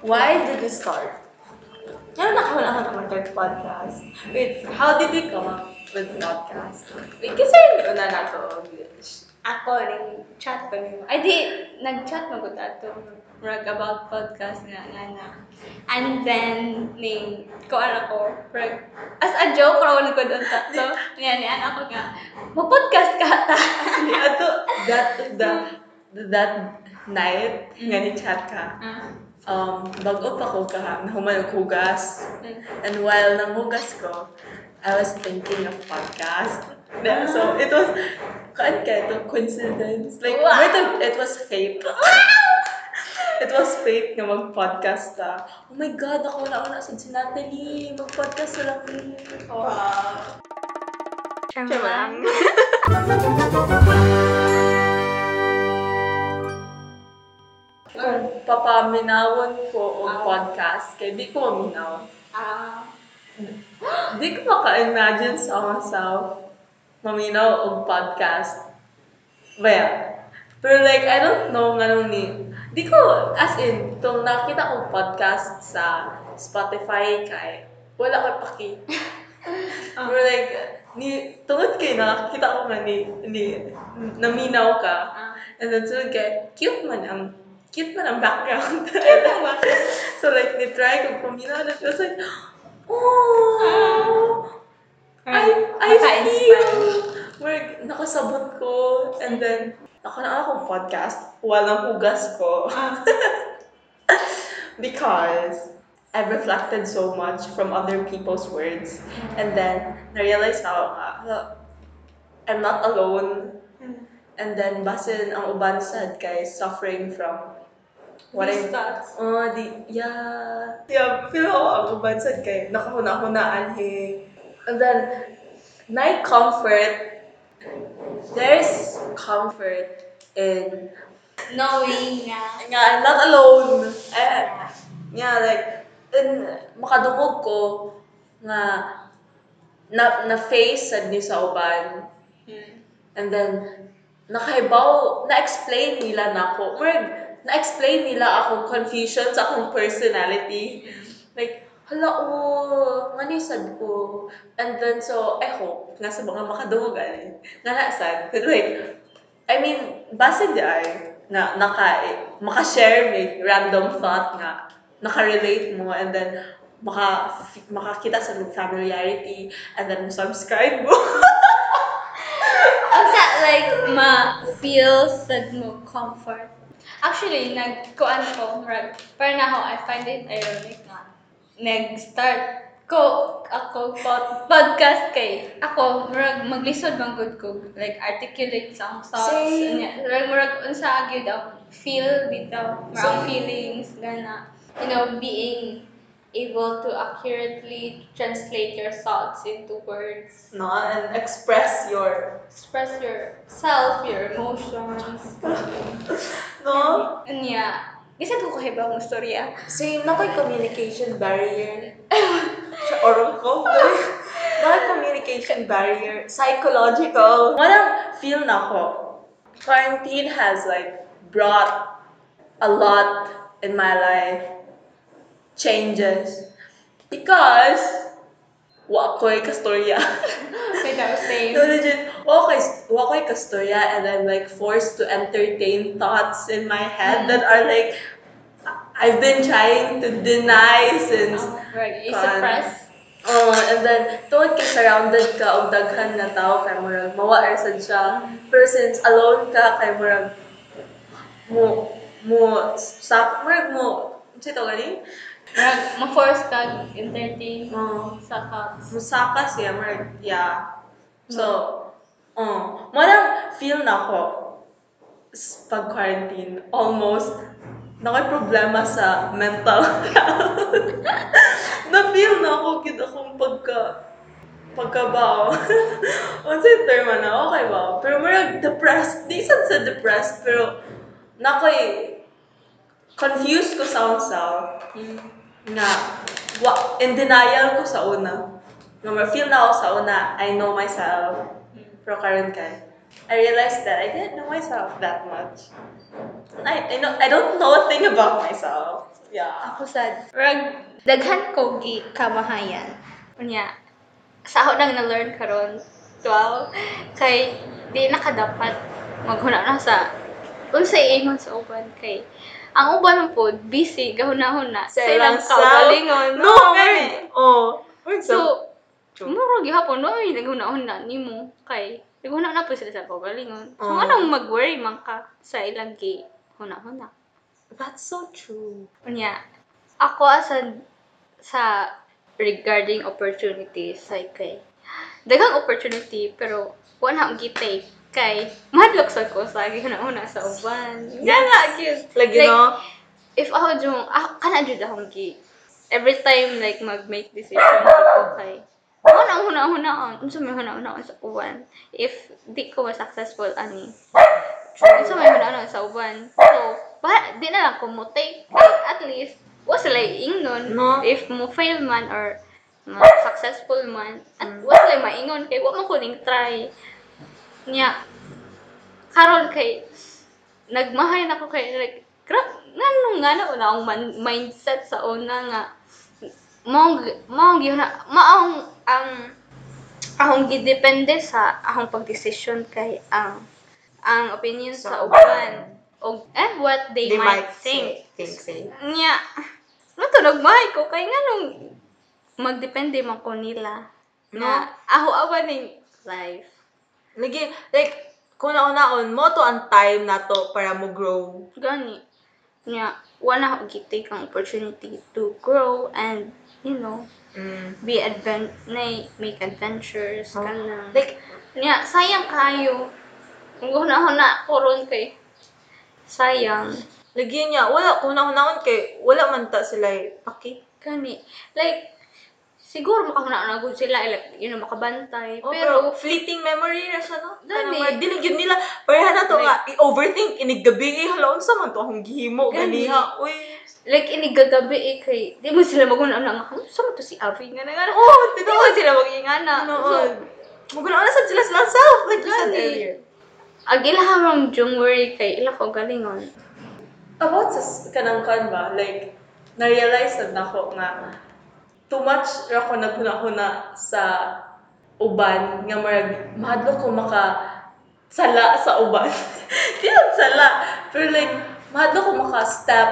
Why did you start? Ano nakahula ka naman kay podcast? Wait, how did you come up with podcast? Wait, kasi una na to. Ako, ning chat ko nimo. Ay, di, nag-chat mo ko tato. Rag about podcast nga nga na. And then, ning, ko ano ko, rag, as a joke, raw ko doon tato. Yan, yan ako nga, mag-podcast ka ta. Ato, that, the, that night, nga ni chat ka. Ah, Um, bago pa ko ka, mm. And while nanghugas ko, I was thinking of podcast. Yeah, so it was, ka ito, coincidence. Like, Wow. wait, it was fate. it was fate nga mag-podcast ka. Oh my God, ako na una sa si Natalie. Mag-podcast na lang. Wow. Siya papaminawon ko o Ah. podcast, kaya di ko maminaw. Ah, Di ko maka-imagine sa myself maminaw og podcast. Well, pero like, I don't know nga nung ni... Di ko, as in, itong nakita kong podcast sa Spotify kay, wala ko paki. Pero like, ni, tungod kay nakita ko nga ni, ni, naminaw ka. ah. And then sunod kay, cute man ang, cute man ang background. Ang bakit? so like, ni-try ko paminaw na it was like, oh, I, I feel, where nakasabot ko, and then, nakanaan akong podcast, walang hugas ko. Ah. because I've reflected so much from other people's words, and then, na-realize ako nga, I'm not alone. And then, basin ang uban sad kay suffering from what These I thoughts. Oh, di, yeah. Yeah, feel ako ang ubansad kay nakahuna-hunaan he. And then, night comfort, there's comfort in, Knowing nga. nga, I'm not alone. Eh, yeah, like, in, makadungog ko nga, na, na face sad ni sa uban. Hmm. And then, nakaibaw, na-explain nila na ako. Murag, na-explain nila akong confusion sa akong personality. Like, hala, oh, nga ni sad ko. And then, so, I hope, nga sa mga makadungogan, nga na sad. Like, I mean, base di na naka, maka-share may random thought nga, naka-relate mo, and then, maka, makakita sa familiarity, and then subscribe mo. Ang like, ma-feel sad mo comfort. Actually, nag-kuan ko, para na ako, I find it ironic nga. Nag-start ko, ako, pod, podcast kay, ako, murag, maglisod man good ko, like, articulate sa akong thoughts. Anya, murag, murag, unsa agyud ang feel bitaw, murag feelings, gana. You know, being able to accurately translate your thoughts into words. no, and express your express yourself, your emotions. no? And yeah, isa ko kahiba mong storya. Ah. same na ko'y communication barrier. Sa oral ko? Na communication barrier. Psychological. Parang feel na ko quarantine has like brought a lot in my life changes because wa ko'y kastorya May daw same. No, legit. Wa ko'y wa ko'y kastorya and I'm like forced to entertain thoughts in my head that are like I've been trying to deny since Oh, right. You suppress. Oh, and then tungod kay surrounded ka og daghan nga tao kay murag mawa sad siya. Pero since alone ka kay murag mo mo sa murag mo unsa to gani? Murag, ma-force ka entertain Oh, sa thoughts. musaka siya murag yeah. So, oh, marang feel na ko s- pag quarantine almost nakay problema sa mental health. na feel na ako gid akong pagka pagkabaw. Unsa term na okay ba? Pero marag depressed, di sad sa depressed pero nakoy confused ko sa myself na wa, in denial ko sa una. Ma- feel na ako sa una, I know myself. Pero karon kay, I realized that I didn't know myself that much. I, I, know, I don't know a thing about myself. Yeah. Ako sad. Rag, daghan ko gi kamahayan. Unya, sa ako nang na-learn karon 12, kay di na kadapat maghuna na sa unsay ingon sa uban kay ang uban po busy gahuna-huna Sa sa ilang kaugalingon. No, gani. Oh. So, muro gihapon no ay naghuna-huna nimo kay naghuna na po sila sa kaugalingon. So, Oh. anong mag-worry man ka sa ilang gi huna-huna. That's so true. Unya, ako asa sa regarding opportunities like kay daghang opportunity pero wala akong gitake kay madlok sa ko sa gihuna-una sa uban. Gana gyud. Like, you Like, know, If ako jung ako kana jud akong gi every time like mag-make decision ko kay ako na huna-huna on. Unsa may huna-huna on sa uban. If di ko ma successful ani. Unsa may huna-huna sa uban. So, ba, di na lang ko mo take at least wa sila ingnon No. if mo fail man or ma successful man at wa sila maingon kay wa man ko ning try niya karon kay nagmahay na ko kay like gra ngano nga na una ang man, mindset sa una nga mao mao gyud na maong ang akong gidepende sa akong pagdesisyon kay ang ang opinion sa Sa uban og and what they, they might, might think say, think, say. Nya, nato nagmahay ko kay nganong magdepende man ko nila. No. Na ako awan ning life. Lagi, like, kung naon mo to ang time na to para mo grow. Gani. Nya, wala ako gitake ang opportunity to grow and you know, Mm. be advent na make adventures Oh. kanang. Like, Nya, sayang kayo. Kung huna-huna ko ron kay sayang. lagi niya, wala, kung naon kay, wala man ta sila eh, paki. Gani. Like, siguro makahuna na gud sila like, you know, makabantay. Oh, pero pero, fleeting memory na siya, no? Mga dilig yun nila, pareha na to Like- nga, i-overthink, iniggabi, eh, hala, unsa man to akong gihimo, Gani. ganiha, uy. like ini gagabi eh kay di mo sila maguna na nga sa to si Avi nga nga Oh, di mo sila magingana ano, so Maguna na sa sila silang self, like you said earlier. agila hamang jung worry kay ila ko galingon About sa kanang kan ba, like, na-realize na nako nga, too much ra ko naghuna-huna sa uban, nga marag, mahadlo ko maka sala sa uban. Di sala, pero like, mahadlo ko maka step,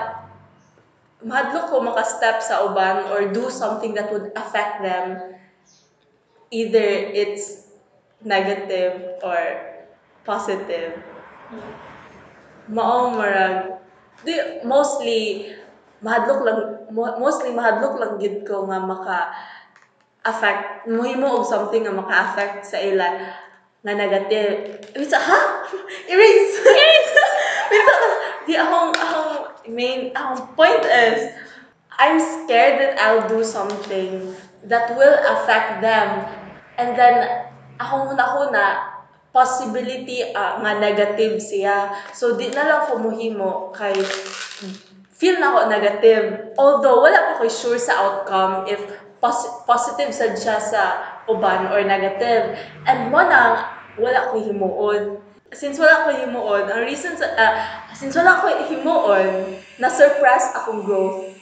mahadlo ko maka step sa uban or do something that would affect them. Either it's negative or positive mao marag di mostly mahadlok lang mo- mostly mahadlok lang gid ko nga maka affect mohimo og something nga maka affect sa ila nga negative Wait, ha? Erase! Erase! Wait, di akong, akong main, akong point is, I'm scared that I'll do something that will affect them. And then, akong huna-huna, possibility ah, nga negative siya. So, di na lang ko muhimo kay feel na ako negative. Although, wala pa ko sure sa outcome if pos- positive sad siya sa uban or negative. And mo nang, wala ko himuon. Since wala ko himuon, ang reason sa, ah, since wala ko himuon, na-surprise akong growth.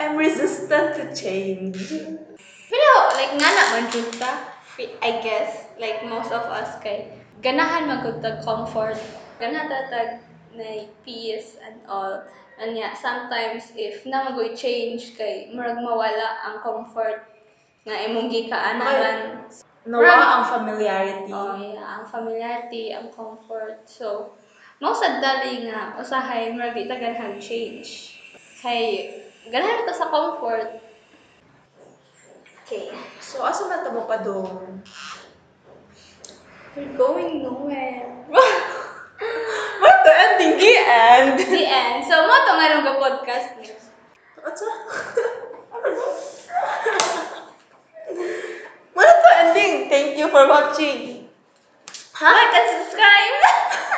I'm resistant to change. pero like nga na man jud ta I guess like most of us kay ganahan man gud tag comfort ganahan ta tag na peace and all and yeah, sometimes if na magoy change kay murag mawala ang comfort nga imong gikaanahan Nawa ang familiarity. Oh, yeah, ang familiarity, ang comfort. So, most sad dali nga usahay murag di ta ganahan change. Kay ganahan ta sa comfort. Okay. So, asa man tamo pa doon? We're going nowhere. What the end! The end. So, mo to nga nung podcast ni. What's up? What the ending? Thank you for watching. Like and subscribe!